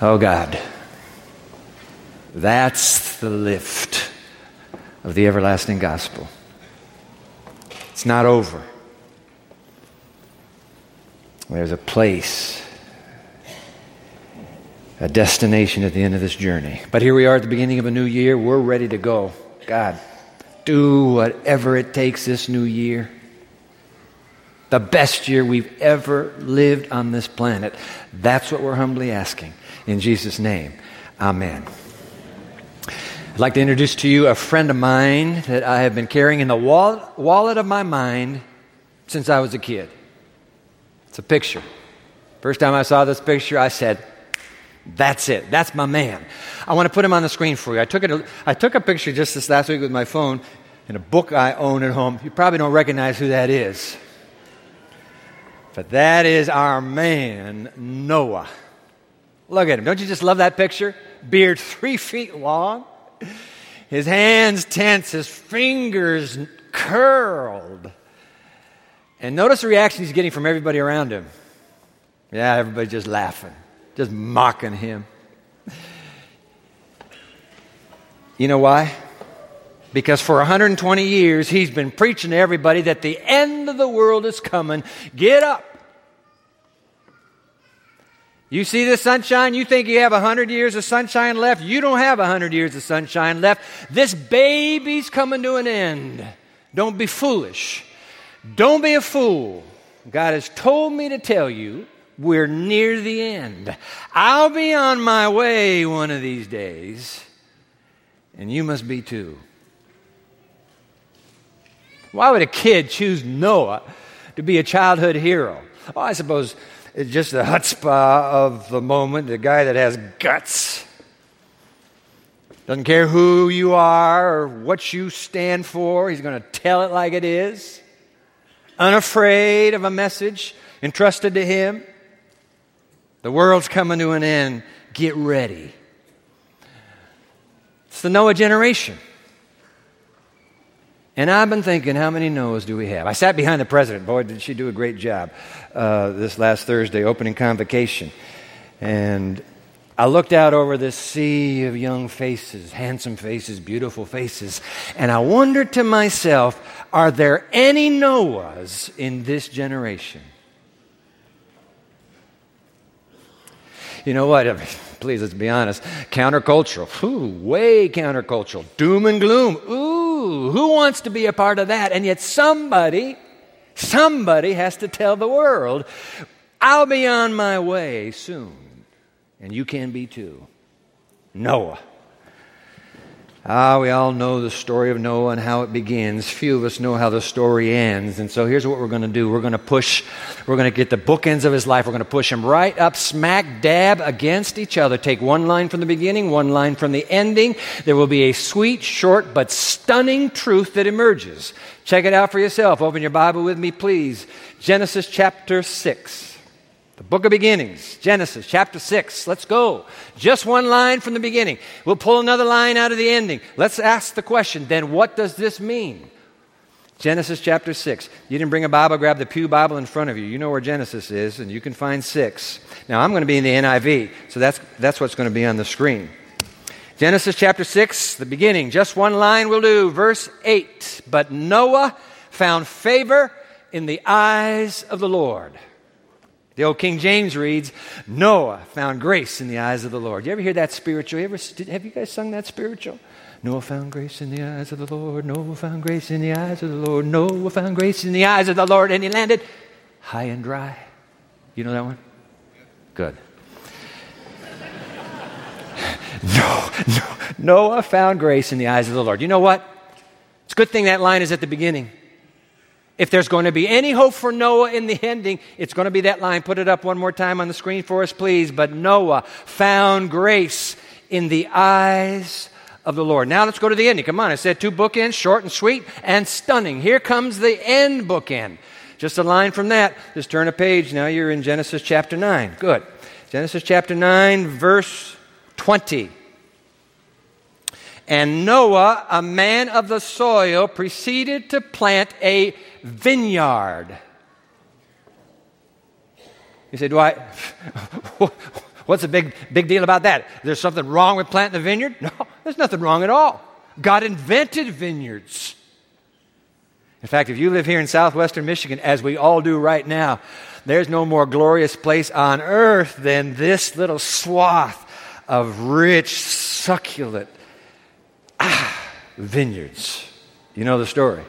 Oh God, that's the lift of the everlasting gospel. It's not over. There's a place, a destination at the end of this journey. But here we are at the beginning of a new year. We're ready to go. God, do whatever it takes this new year. The best year we've ever lived on this planet. That's what we're humbly asking. In Jesus' name, amen. I'd like to introduce to you a friend of mine that I have been carrying in the wallet of my mind since I was a kid. It's a picture. First time I saw this picture, I said, that's it. That's my man. I want to put him on the screen for you. I took, it, I took a picture just this last week with my phone in a book I own at home. You probably don't recognize who that is. But that is our man, Noah. Look at him. Don't you just love that picture? Beard three feet long, his hands tense, his fingers curled. And notice the reaction he's getting from everybody around him. Yeah, everybody just laughing, just mocking him. You know why? Because for 120 years, he's been preaching to everybody that the end of the world is coming. Get up. You see the sunshine? You think you have 100 years of sunshine left? You don't have 100 years of sunshine left. This baby's coming to an end. Don't be foolish. Don't be a fool. God has told me to tell you we're near the end. I'll be on my way one of these days, and you must be too. Why would a kid choose Noah to be a childhood hero? Oh, I suppose it's just the chutzpah of the moment, the guy that has guts. Doesn't care who you are or what you stand for, he's going to tell it like it is unafraid of a message entrusted to him. The world's coming to an end. Get ready. It's the Noah generation. And I've been thinking, how many Noahs do we have? I sat behind the president. Boy, did she do a great job uh, this last Thursday, opening convocation. And I looked out over this sea of young faces, handsome faces, beautiful faces, and I wondered to myself, are there any Noahs in this generation? You know what? Please, let's be honest. Countercultural. Ooh, way countercultural. Doom and gloom. Ooh, who wants to be a part of that? And yet somebody, somebody has to tell the world, I'll be on my way soon and you can be too. Noah. Ah, we all know the story of Noah and how it begins. Few of us know how the story ends. And so here's what we're going to do. We're going to push, we're going to get the bookends of his life. We're going to push him right up, smack dab against each other. Take one line from the beginning, one line from the ending. There will be a sweet, short, but stunning truth that emerges. Check it out for yourself. Open your Bible with me, please. Genesis chapter 6. The book of beginnings, Genesis chapter 6. Let's go. Just one line from the beginning. We'll pull another line out of the ending. Let's ask the question then, what does this mean? Genesis chapter 6. You didn't bring a Bible, grab the Pew Bible in front of you. You know where Genesis is, and you can find 6. Now, I'm going to be in the NIV, so that's, that's what's going to be on the screen. Genesis chapter 6, the beginning. Just one line will do. Verse 8. But Noah found favor in the eyes of the Lord. The old King James reads, Noah found grace in the eyes of the Lord. You ever hear that spiritual? You ever, did, have you guys sung that spiritual? Noah found grace in the eyes of the Lord. Noah found grace in the eyes of the Lord. Noah found grace in the eyes of the Lord. And he landed high and dry. You know that one? Good. no, no. Noah found grace in the eyes of the Lord. You know what? It's a good thing that line is at the beginning. If there's going to be any hope for Noah in the ending, it's going to be that line. Put it up one more time on the screen for us, please. But Noah found grace in the eyes of the Lord. Now let's go to the ending. Come on, I said two bookends, short and sweet and stunning. Here comes the end bookend. Just a line from that. Just turn a page. Now you're in Genesis chapter 9. Good. Genesis chapter 9, verse 20. And Noah, a man of the soil, proceeded to plant a vineyard. You say, Do I, What's the big, big deal about that? There's something wrong with planting a vineyard? No, there's nothing wrong at all. God invented vineyards. In fact, if you live here in southwestern Michigan, as we all do right now, there's no more glorious place on earth than this little swath of rich, succulent ah, vineyards. You know the story.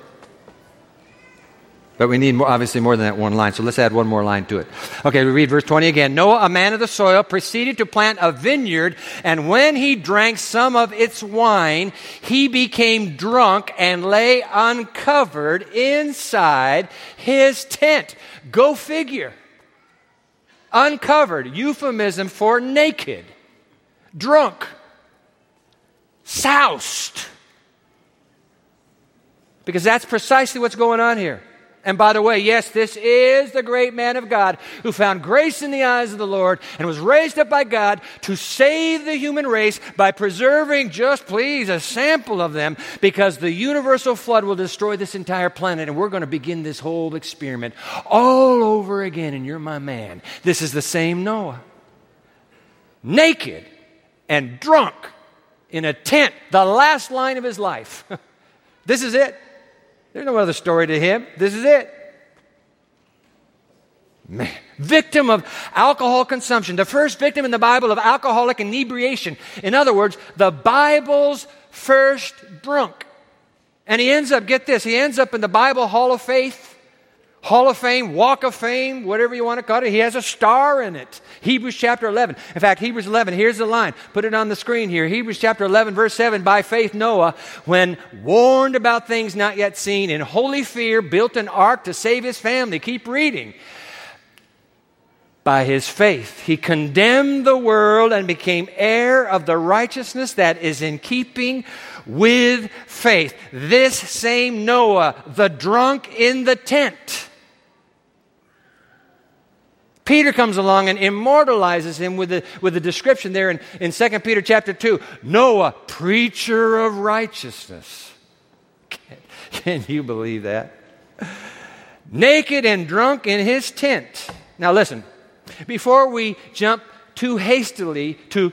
But we need more, obviously more than that one line, so let's add one more line to it. Okay, we read verse 20 again. Noah, a man of the soil, proceeded to plant a vineyard, and when he drank some of its wine, he became drunk and lay uncovered inside his tent. Go figure. Uncovered, euphemism for naked, drunk, soused. Because that's precisely what's going on here. And by the way, yes, this is the great man of God who found grace in the eyes of the Lord and was raised up by God to save the human race by preserving just, please, a sample of them because the universal flood will destroy this entire planet and we're going to begin this whole experiment all over again. And you're my man. This is the same Noah. Naked and drunk in a tent, the last line of his life. this is it. There's no other story to him. This is it. Man, victim of alcohol consumption, the first victim in the Bible of alcoholic inebriation. In other words, the Bible's first drunk. And he ends up, get this, he ends up in the Bible Hall of Faith Hall of Fame, Walk of Fame, whatever you want to call it. He has a star in it. Hebrews chapter 11. In fact, Hebrews 11, here's the line. Put it on the screen here. Hebrews chapter 11, verse 7. By faith, Noah, when warned about things not yet seen, in holy fear, built an ark to save his family. Keep reading. By his faith, he condemned the world and became heir of the righteousness that is in keeping with faith. This same Noah, the drunk in the tent, Peter comes along and immortalizes him with the, with the description there in, in 2 Peter chapter 2 Noah, preacher of righteousness. Can, can you believe that? Naked and drunk in his tent. Now, listen, before we jump too hastily to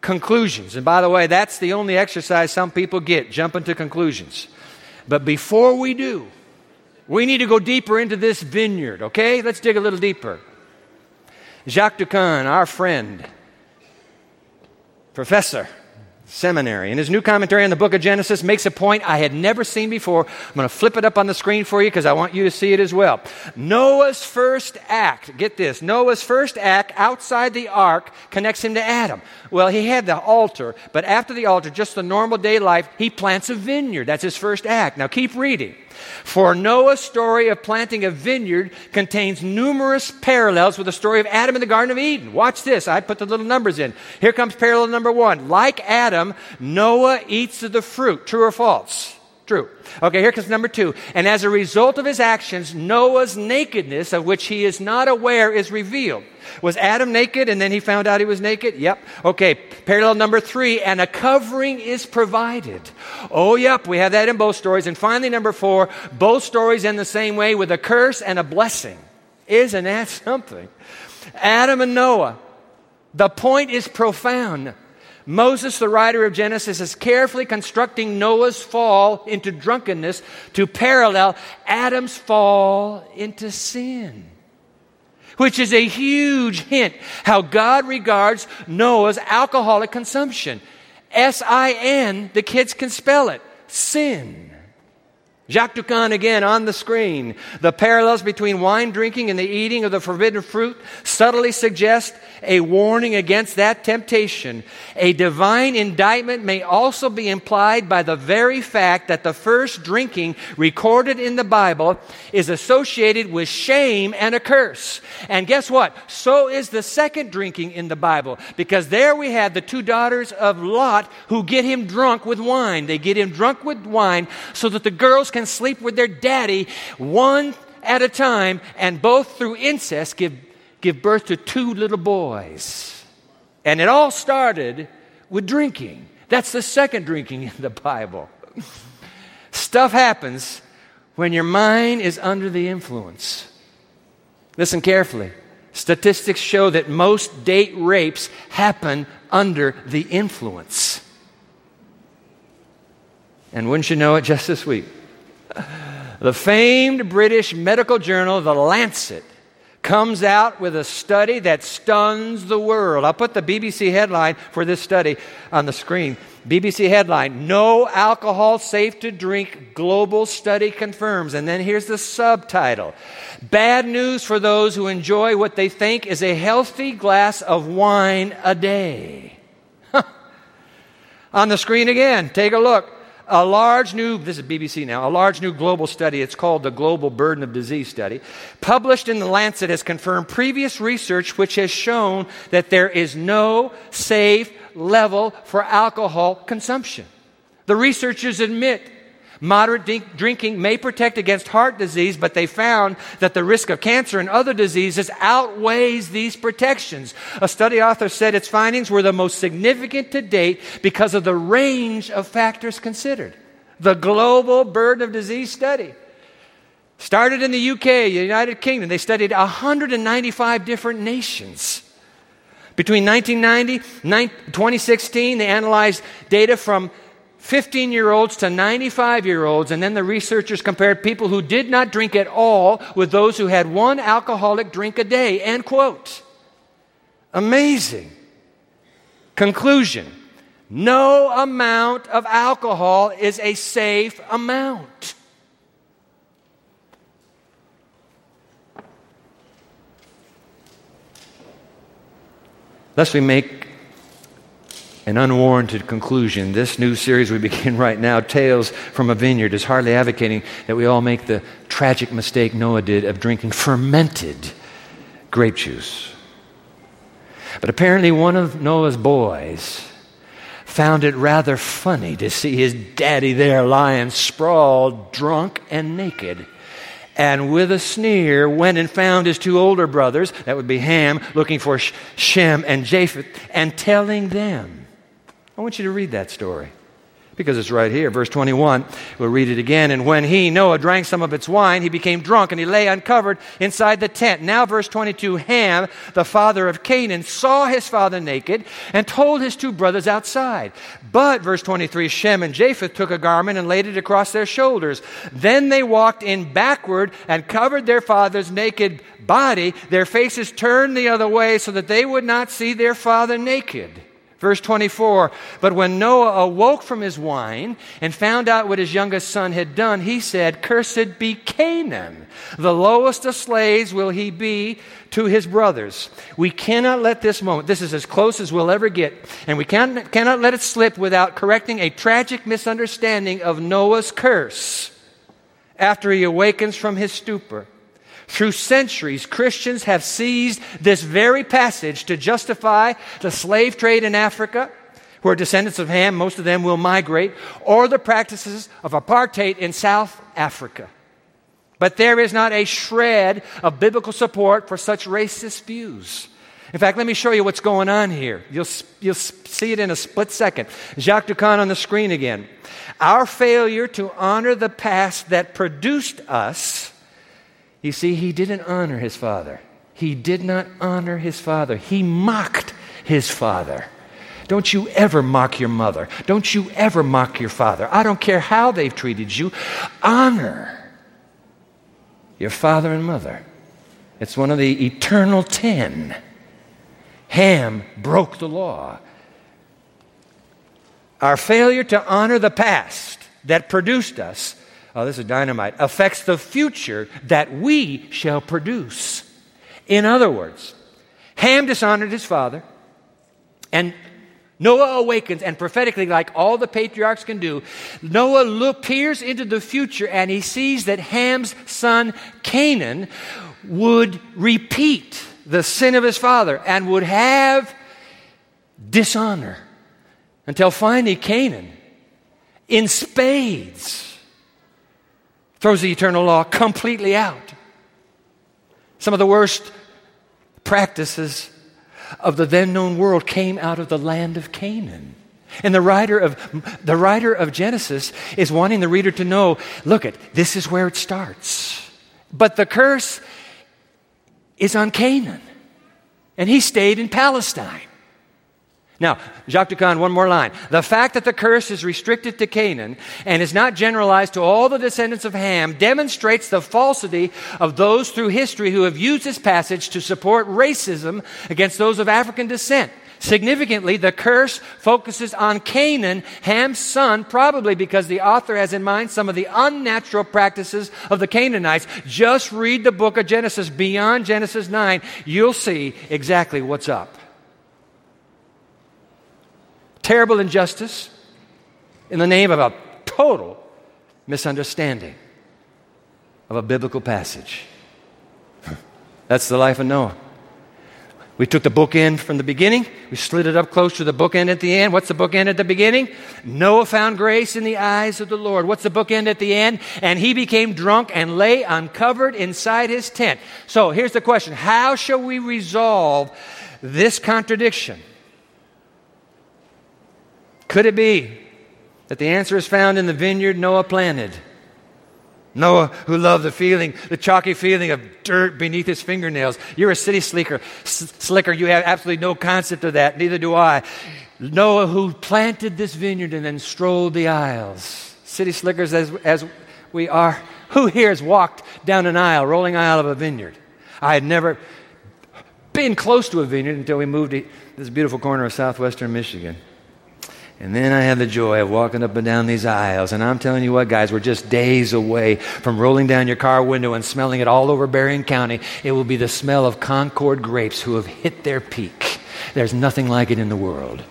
conclusions, and by the way, that's the only exercise some people get jumping to conclusions. But before we do, we need to go deeper into this vineyard, okay? Let's dig a little deeper. Jacques Doukhan, our friend, professor, seminary, in his new commentary on the book of Genesis, makes a point I had never seen before. I'm going to flip it up on the screen for you because I want you to see it as well. Noah's first act, get this, Noah's first act outside the ark connects him to Adam. Well, he had the altar, but after the altar, just the normal day life, he plants a vineyard. That's his first act. Now keep reading. For Noah's story of planting a vineyard contains numerous parallels with the story of Adam in the Garden of Eden. Watch this. I put the little numbers in. Here comes parallel number one. Like Adam, Noah eats of the fruit. True or false? True. Okay, here comes number two. And as a result of his actions, Noah's nakedness, of which he is not aware, is revealed. Was Adam naked and then he found out he was naked? Yep. Okay, parallel number three, and a covering is provided. Oh, yep, we have that in both stories. And finally, number four, both stories end the same way with a curse and a blessing. Isn't that something? Adam and Noah. The point is profound. Moses, the writer of Genesis, is carefully constructing Noah's fall into drunkenness to parallel Adam's fall into sin, which is a huge hint how God regards Noah's alcoholic consumption. S I N, the kids can spell it, sin. Jacques Doukhan again on the screen. The parallels between wine drinking and the eating of the forbidden fruit subtly suggest a warning against that temptation. A divine indictment may also be implied by the very fact that the first drinking recorded in the Bible is associated with shame and a curse. And guess what? So is the second drinking in the Bible because there we have the two daughters of Lot who get him drunk with wine. They get him drunk with wine so that the girls can sleep with their daddy one at a time, and both through incest give, give birth to two little boys. And it all started with drinking. That's the second drinking in the Bible. Stuff happens when your mind is under the influence. Listen carefully. Statistics show that most date rapes happen under the influence. And wouldn't you know it, just this week, the famed British medical journal, The Lancet, comes out with a study that stuns the world. I'll put the BBC headline for this study on the screen. BBC headline No alcohol safe to drink, global study confirms. And then here's the subtitle Bad news for those who enjoy what they think is a healthy glass of wine a day. On the screen again, take a look. A large new, this is BBC now, a large new global study, it's called the Global Burden of Disease Study, published in The Lancet has confirmed previous research which has shown that there is no safe level for alcohol consumption. The researchers admit Moderate drinking may protect against heart disease, but they found that the risk of cancer and other diseases outweighs these protections. A study author said its findings were the most significant to date because of the range of factors considered. The Global Burden of Disease Study started in the UK, United Kingdom. They studied 195 different nations. Between 1990 and 2016, they analyzed data from 15 year olds to 95 year olds, and then the researchers compared people who did not drink at all with those who had one alcoholic drink a day. End quote. Amazing. Conclusion no amount of alcohol is a safe amount. Lest we make an unwarranted conclusion. This new series we begin right now, Tales from a Vineyard, is hardly advocating that we all make the tragic mistake Noah did of drinking fermented grape juice. But apparently, one of Noah's boys found it rather funny to see his daddy there lying sprawled, drunk, and naked. And with a sneer, went and found his two older brothers, that would be Ham, looking for Shem and Japheth, and telling them I want you to read that story because it's right here. Verse 21, we'll read it again. And when he, Noah, drank some of its wine, he became drunk and he lay uncovered inside the tent. Now, verse 22, Ham, the father of Canaan, saw his father naked and told his two brothers outside. But, verse 23, Shem and Japheth took a garment and laid it across their shoulders. Then they walked in backward and covered their father's naked body, their faces turned the other way so that they would not see their father naked. Verse 24 But when Noah awoke from his wine and found out what his youngest son had done, he said, Cursed be Canaan. The lowest of slaves will he be to his brothers. We cannot let this moment, this is as close as we'll ever get, and we can, cannot let it slip without correcting a tragic misunderstanding of Noah's curse after he awakens from his stupor. Through centuries, Christians have seized this very passage to justify the slave trade in Africa, where descendants of Ham, most of them will migrate, or the practices of apartheid in South Africa. But there is not a shred of biblical support for such racist views. In fact, let me show you what's going on here. You'll, you'll see it in a split second. Jacques Doukhan on the screen again. Our failure to honor the past that produced us you see, he didn't honor his father. He did not honor his father. He mocked his father. Don't you ever mock your mother. Don't you ever mock your father. I don't care how they've treated you. Honor your father and mother. It's one of the eternal ten. Ham broke the law. Our failure to honor the past that produced us oh, this is dynamite, affects the future that we shall produce. In other words, Ham dishonored his father, and Noah awakens, and prophetically, like all the patriarchs can do, Noah look, peers into the future and he sees that Ham's son Canaan would repeat the sin of his father and would have dishonor until finally Canaan, in spades, throws the eternal law completely out. Some of the worst practices of the then known world came out of the land of Canaan. And the writer of, the writer of Genesis is wanting the reader to know look at this is where it starts. But the curse is on Canaan. And he stayed in Palestine. Now, Jacques Doukhan, one more line. The fact that the curse is restricted to Canaan and is not generalized to all the descendants of Ham demonstrates the falsity of those through history who have used this passage to support racism against those of African descent. Significantly, the curse focuses on Canaan, Ham's son, probably because the author has in mind some of the unnatural practices of the Canaanites. Just read the book of Genesis beyond Genesis 9. You'll see exactly what's up terrible injustice in the name of a total misunderstanding of a biblical passage. That's the life of Noah. We took the bookend from the beginning, we slid it up close to the bookend at the end. What's the bookend at the beginning? Noah found grace in the eyes of the Lord. What's the bookend at the end? And he became drunk and lay uncovered inside his tent. So here's the question How shall we resolve this contradiction? Could it be that the answer is found in the vineyard Noah planted? Noah, who loved the feeling, the chalky feeling of dirt beneath his fingernails. You're a city slicker, s- slicker. You have absolutely no concept of that. Neither do I. Noah, who planted this vineyard and then strolled the aisles. City slickers, as, as we are, who here has walked down an aisle, rolling aisle of a vineyard? I had never been close to a vineyard until we moved to this beautiful corner of southwestern Michigan. And then I had the joy of walking up and down these aisles. And I'm telling you what, guys, we're just days away from rolling down your car window and smelling it all over Berrien County. It will be the smell of Concord grapes who have hit their peak. There's nothing like it in the world.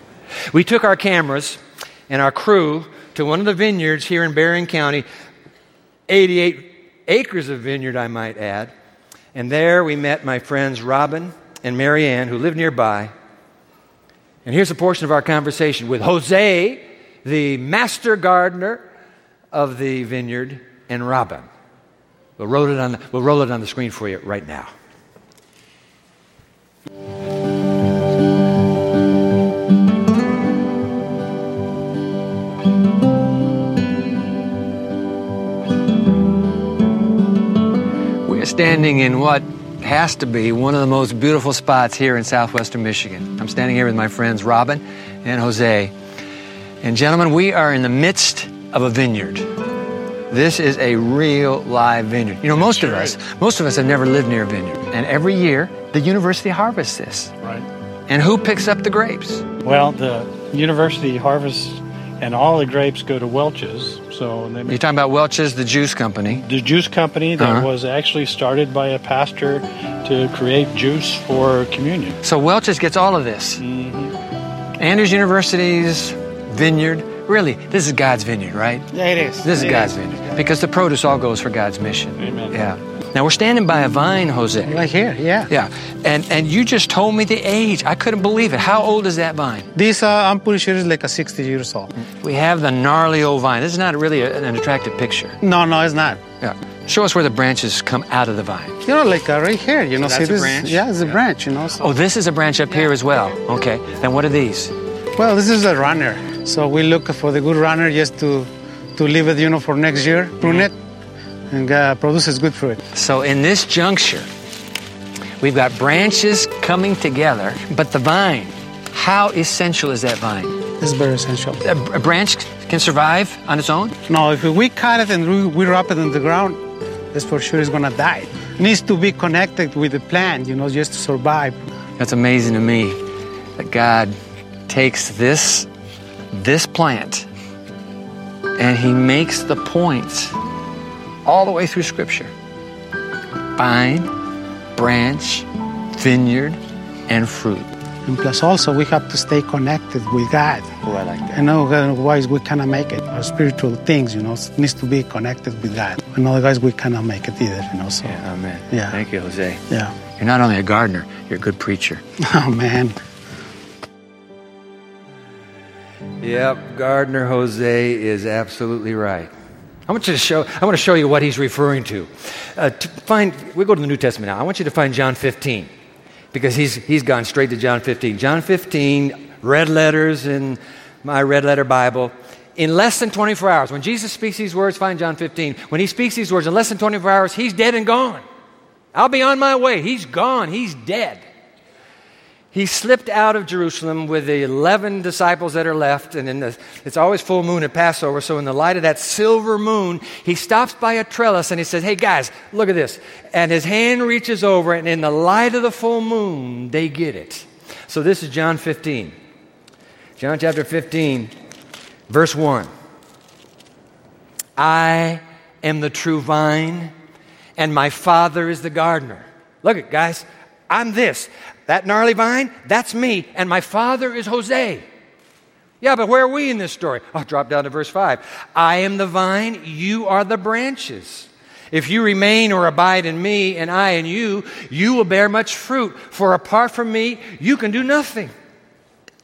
We took our cameras and our crew to one of the vineyards here in Berrien County, 88 acres of vineyard, I might add. And there we met my friends Robin and Marianne, who live nearby. And here's a portion of our conversation with Jose, the master gardener of the vineyard, and Robin. We'll roll it on the, we'll roll it on the screen for you right now. We're standing in what has to be one of the most beautiful spots here in southwestern Michigan. I'm standing here with my friends Robin and Jose. And gentlemen, we are in the midst of a vineyard. This is a real live vineyard. You know, most of us, most of us have never lived near a vineyard. And every year, the university harvests this. Right. And who picks up the grapes? Well, the university harvests and all the grapes go to Welch's. So they You're talking about Welch's, the juice company. the juice company that Uh-huh. was actually started by a pastor to create juice for communion. So Welch's gets all of this. Andrews University's vineyard. Really, this is God's vineyard, right? Yeah, it is. This is God's vineyard because the produce all goes for God's mission. Amen. Yeah. Now we're standing by a vine, Jose. Right here, yeah. Yeah. And and you just told me the age. I couldn't believe it. How old is that vine? This, uh, I'm pretty sure, is like a 60 years old. We have the gnarly old vine. This is not really a- an attractive picture. No, no, it's not. Yeah. Show us where the branches come out of the vine. You know, like uh, right here, you know, So see that's a this? branch? Yeah, it's a branch, you know. So. Oh, this is a branch up here as well. Okay. Then what are these? Well, this is a runner. So we look for the good runner just to, to leave it, you know, for next year, prune it, and uh, produces good fruit. So in this juncture, we've got branches coming together, but the vine, how essential is that vine? It's very essential. A, a branch can survive on its own? No, if we cut it and we, we wrap it in the ground, that's for sure it's gonna die. needs to be connected with the plant, you know, just to survive. That's amazing to me that God takes this this plant and he makes the points all the way through scripture. Vine, branch, vineyard, and fruit. And plus, also, we have to stay connected with God. Oh, I like that. And otherwise, we cannot make it. Our spiritual things, you know, needs to be connected with God. And otherwise, we cannot make it either, you know. So, Yeah, amen. Yeah. Thank you, Jose. yeah. You're not only a gardener, you're a good preacher. Oh man. Yep, Gardener Jose is absolutely right. I want you to show. I want to show you what he's referring to. Uh, to find, we go to the New Testament now. I want you to find John 15 because he's he's gone straight to John 15. John 15, red letters in my red letter Bible. In less than 24 hours, when Jesus speaks these words, find John 15. When he speaks these words, in less than 24 hours, he's dead and gone. I'll be on my way. He's gone. He's dead. He slipped out of Jerusalem with the 11 disciples that are left, and the, it's always full moon at Passover, so in the light of that silver moon, he stops by a trellis and he says, Hey guys, look at this. And his hand reaches over, and in the light of the full moon, they get it. So this is John 15. John chapter 15, verse 1. I am the true vine, and my Father is the gardener. Look at guys, I'm this. That gnarly vine, that's me, and my father is Jose. Yeah, but where are we in this story? I'll drop down to verse 5. I am the vine, you are the branches. If you remain or abide in me, and I in you, you will bear much fruit, for apart from me, you can do nothing.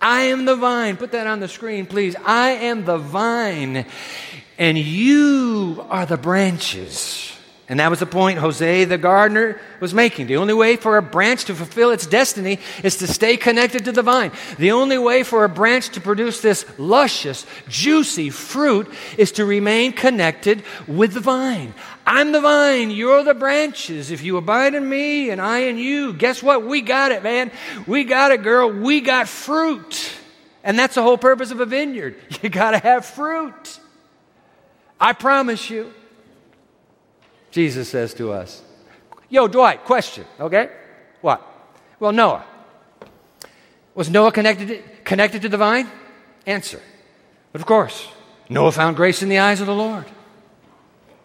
I am the vine. Put that on the screen, please. I am the vine, and you are the branches. And that was the point Jose the gardener was making. The only way for a branch to fulfill its destiny is to stay connected to the vine. The only way for a branch to produce this luscious, juicy fruit is to remain connected with the vine. I'm the vine, you're the branches. If you abide in me and I in you, guess what? We got it, man. We got it, girl. We got fruit. And that's the whole purpose of a vineyard. You got to have fruit. I promise you. Jesus says to us. Yo, Dwight, question, okay? What? Well, Noah. Was Noah connected to, connected to the vine? Answer. But of course, Noah found grace in the eyes of the Lord.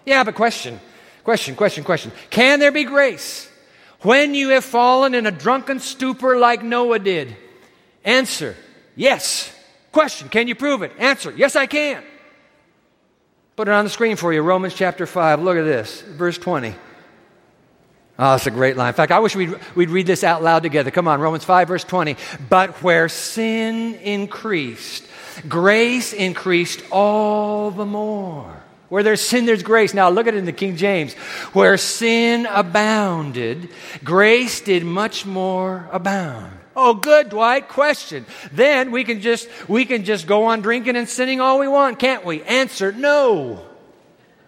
Yeah, but question, question, question, question. Can there be grace when you have fallen in a drunken stupor like Noah did? Answer. Yes. Question. Can you prove it? Answer. Yes, I can. Put it on the screen for you. Romans chapter 5. Look at this. Verse 20. Oh, that's a great line. In fact, I wish we'd, we'd read this out loud together. Come on, Romans 5, verse 20. But where sin increased, grace increased all the more. Where there's sin, there's grace. Now look at it in the King James. Where sin abounded, grace did much more abound. Oh, good, Dwight. Question. Then we can just we can just go on drinking and sinning all we want, can't we? Answer: No.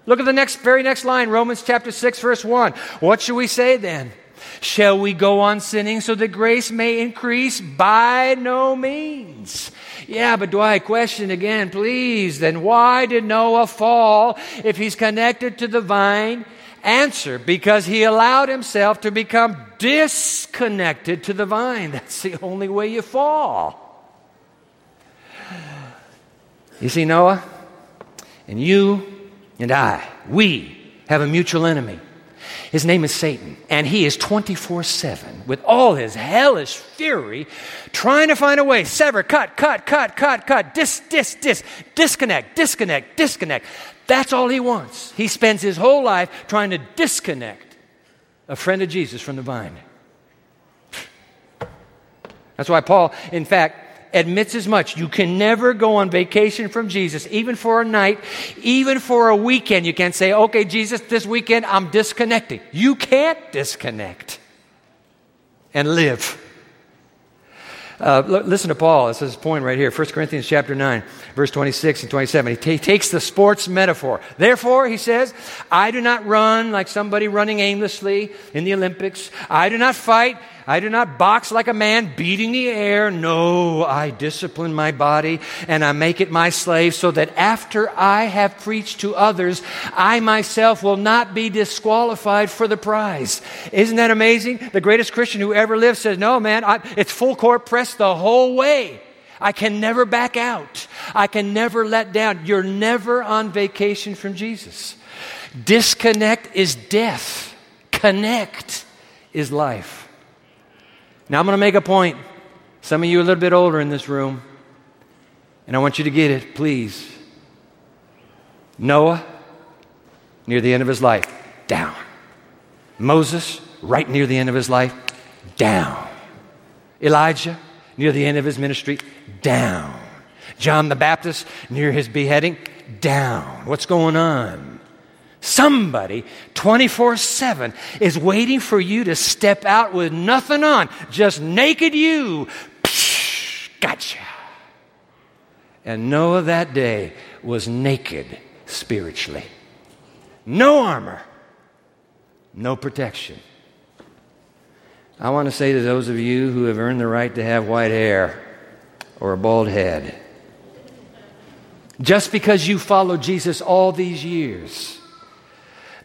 Look at the next very next line, Romans chapter 6, verse 1. What should we say then? Shall we go on sinning so that grace may increase? By no means. Yeah, but Dwight, question again, please. Then why did Noah fall if he's connected to the vine? Answer because he allowed himself to become disconnected to the vine. That's the only way you fall. You see, Noah, and you and I, we have a mutual enemy. His name is Satan, and he is 24 7 with all his hellish fury trying to find a way. Sever, cut, cut, cut, cut, cut, dis, dis, dis, disconnect, disconnect, disconnect. That's all he wants. He spends his whole life trying to disconnect a friend of Jesus from the vine. That's why Paul, in fact, admits as much. You can never go on vacation from Jesus, even for a night, even for a weekend. You can't say, okay, Jesus, this weekend I'm disconnecting. You can't disconnect and live. Uh, listen to Paul. This is his point right here. 1 Corinthians chapter 9, verse 26 and 27. He t- takes the sports metaphor. Therefore, he says, I do not run like somebody running aimlessly in the Olympics. I do not fight I do not box like a man beating the air. No, I discipline my body and I make it my slave so that after I have preached to others, I myself will not be disqualified for the prize. Isn't that amazing? The greatest Christian who ever lived says, No, man, I, it's full court press the whole way. I can never back out. I can never let down. You're never on vacation from Jesus. Disconnect is death, connect is life. Now I'm going to make a point. Some of you a little bit older in this room, and I want you to get it, please. Noah, near the end of his life, down. Moses, right near the end of his life, down. Elijah, near the end of his ministry, down. John the Baptist, near his beheading, down. What's going on? Somebody 24 7 is waiting for you to step out with nothing on, just naked you. Psh, gotcha. And Noah that day was naked spiritually. No armor, no protection. I want to say to those of you who have earned the right to have white hair or a bald head, just because you followed Jesus all these years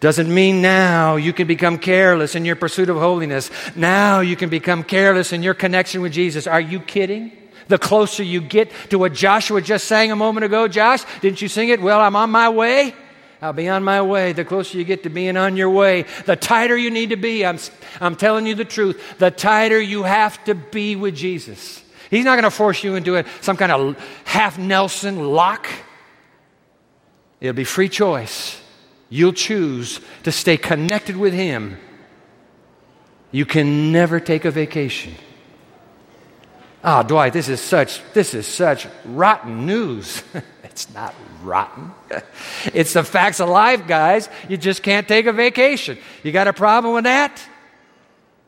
doesn't mean now you can become careless in your pursuit of holiness. Now you can become careless in your connection with Jesus. Are you kidding? The closer you get to what Joshua just sang a moment ago, Josh, didn't you sing it? Well, I'm on my way. I'll be on my way. The closer you get to being on your way, the tighter you need to be. I'm, I'm telling you the truth. The tighter you have to be with Jesus. He's not going to force you into a, some kind of half Nelson lock. It'll be free choice. You'll choose to stay connected with Him. You can never take a vacation. Ah, oh, Dwight, this is such this is such rotten news. it's not rotten. it's the facts of life, guys. You just can't take a vacation. You got a problem with that?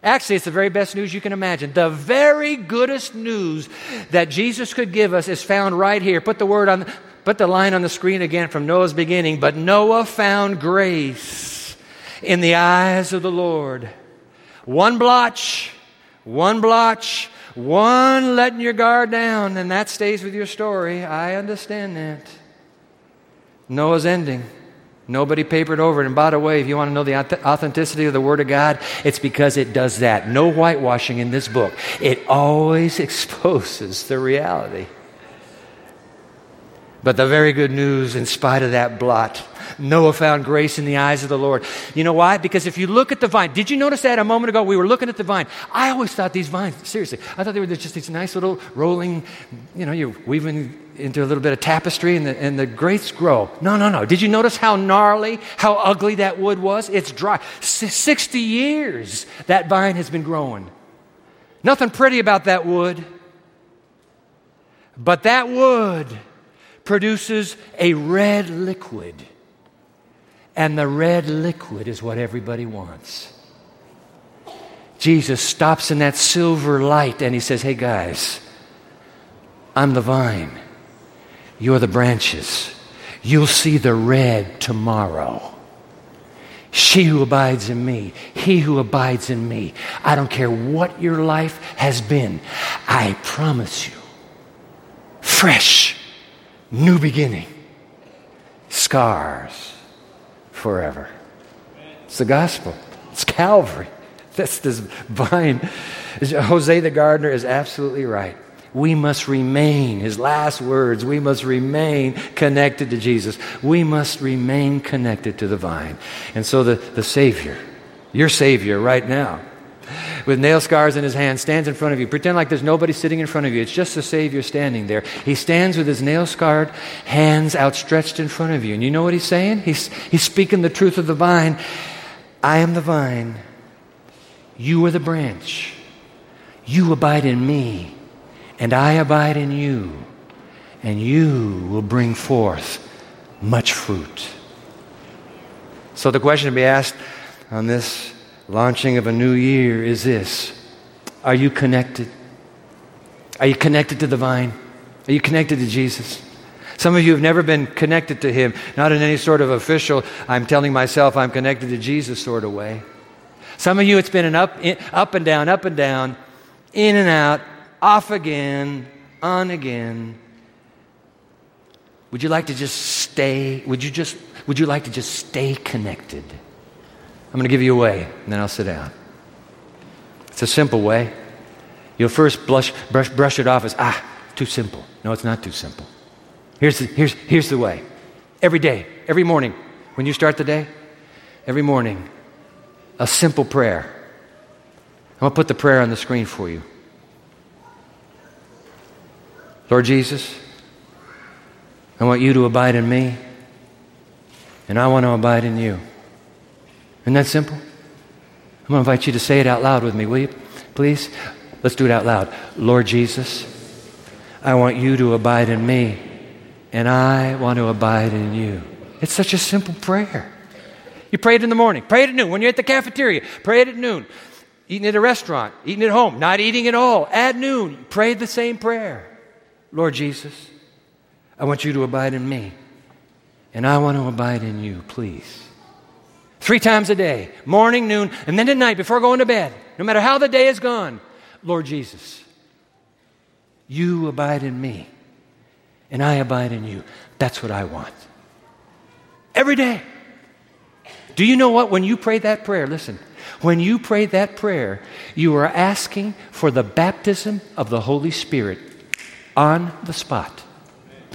Actually, it's the very best news you can imagine. The very goodest news that Jesus could give us is found right here. Put the word on put the line on the screen again from Noah's beginning. But Noah found grace in the eyes of the Lord. One blotch, one blotch one letting your guard down, and that stays with your story. I understand that. Noah's ending. Nobody papered over it. And by the way, if you want to know the authenticity of the Word of God, it's because it does that. No whitewashing in this book. It always exposes the reality. But the very good news, in spite of that blot, Noah found grace in the eyes of the Lord. You know why? Because if you look at the vine, did you notice that a moment ago? We were looking at the vine. I always thought these vines, seriously, I thought they were just these nice little rolling, you know, you're weaving into a little bit of tapestry and the, and the grapes grow. No, no, no. Did you notice how gnarly, how ugly that wood was? It's dry. 60 years that vine has been growing. Nothing pretty about that wood. But that wood produces a red liquid and the red liquid is what everybody wants. Jesus stops in that silver light and he says, Hey guys, I'm the vine. You're the branches. You'll see the red tomorrow. She who abides in me, he who abides in me. I don't care what your life has been. I promise you, fresh, new beginning, scars forever. It's the gospel, it's Calvary. That's this vine. Jose the gardener is absolutely right. We must remain, his last words, we must remain connected to Jesus. We must remain connected to the vine. And so the, the Savior, your Savior right now, with nail scars in his hand, stands in front of you. Pretend like there's nobody sitting in front of you. It's just the Savior standing there. He stands with his nail scarred hands outstretched in front of you. And you know what he's saying? He's, he's speaking the truth of the vine. I am the vine. You are the branch. You abide in me, and I abide in you, and you will bring forth much fruit. So the question to be asked on this launching of a new year is this Are you connected? Are you connected to the vine? Are you connected to Jesus? Some of you have never been connected to Him, not in any sort of official, I'm telling myself I'm connected to Jesus sort of way. Some of you, it's been an up, in, up and down, up and down, in and out, off again, on again. Would you like to just stay? Would you just would you like to just stay connected? I'm going to give you a way, and then I'll sit down. It's a simple way. You'll first blush, brush, brush it off as, ah, too simple. No, it's not too simple. Here's the, here's, here's the way. Every day, every morning, when you start the day, every morning, a simple prayer. I'm going to put the prayer on the screen for you. Lord Jesus, I want you to abide in me, and I want to abide in you. Isn't that simple? I'm going to invite you to say it out loud with me, will you? Please? Let's do it out loud. Lord Jesus, I want you to abide in me, and I want to abide in you. It's such a simple prayer. You pray it in the morning, pray it at noon. When you're at the cafeteria, pray it at noon. Eating at a restaurant, eating at home, not eating at all. At noon, pray the same prayer. Lord Jesus, I want you to abide in me, and I want to abide in you, please. Three times a day morning, noon, and then at night before going to bed. no matter how the day is gone, Lord Jesus, you abide in me, and I abide in you. That's what I want. Every day. Do you know what? When you pray that prayer, listen, when you pray that prayer, you are asking for the baptism of the Holy Spirit on the spot.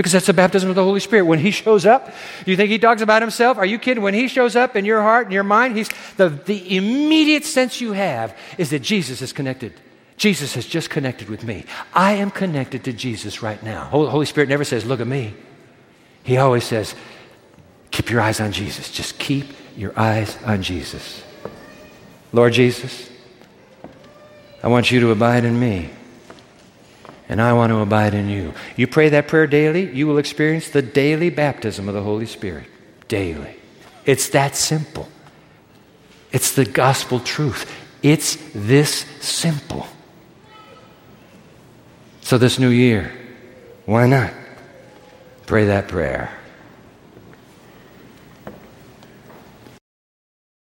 Because that's the baptism of the Holy Spirit. When He shows up, you think He talks about Himself? Are you kidding? When He shows up in your heart and your mind, he's, the, the immediate sense you have is that Jesus is connected. Jesus has just connected with me. I am connected to Jesus right now. Holy Spirit never says, Look at me. He always says, Keep your eyes on Jesus. Just keep your eyes on Jesus. Lord Jesus, I want you to abide in me and I want to abide in you. You pray that prayer daily, you will experience the daily baptism of the Holy Spirit. Daily. It's that simple. It's the gospel truth. It's this simple. So, this new year, why not? Pray that prayer.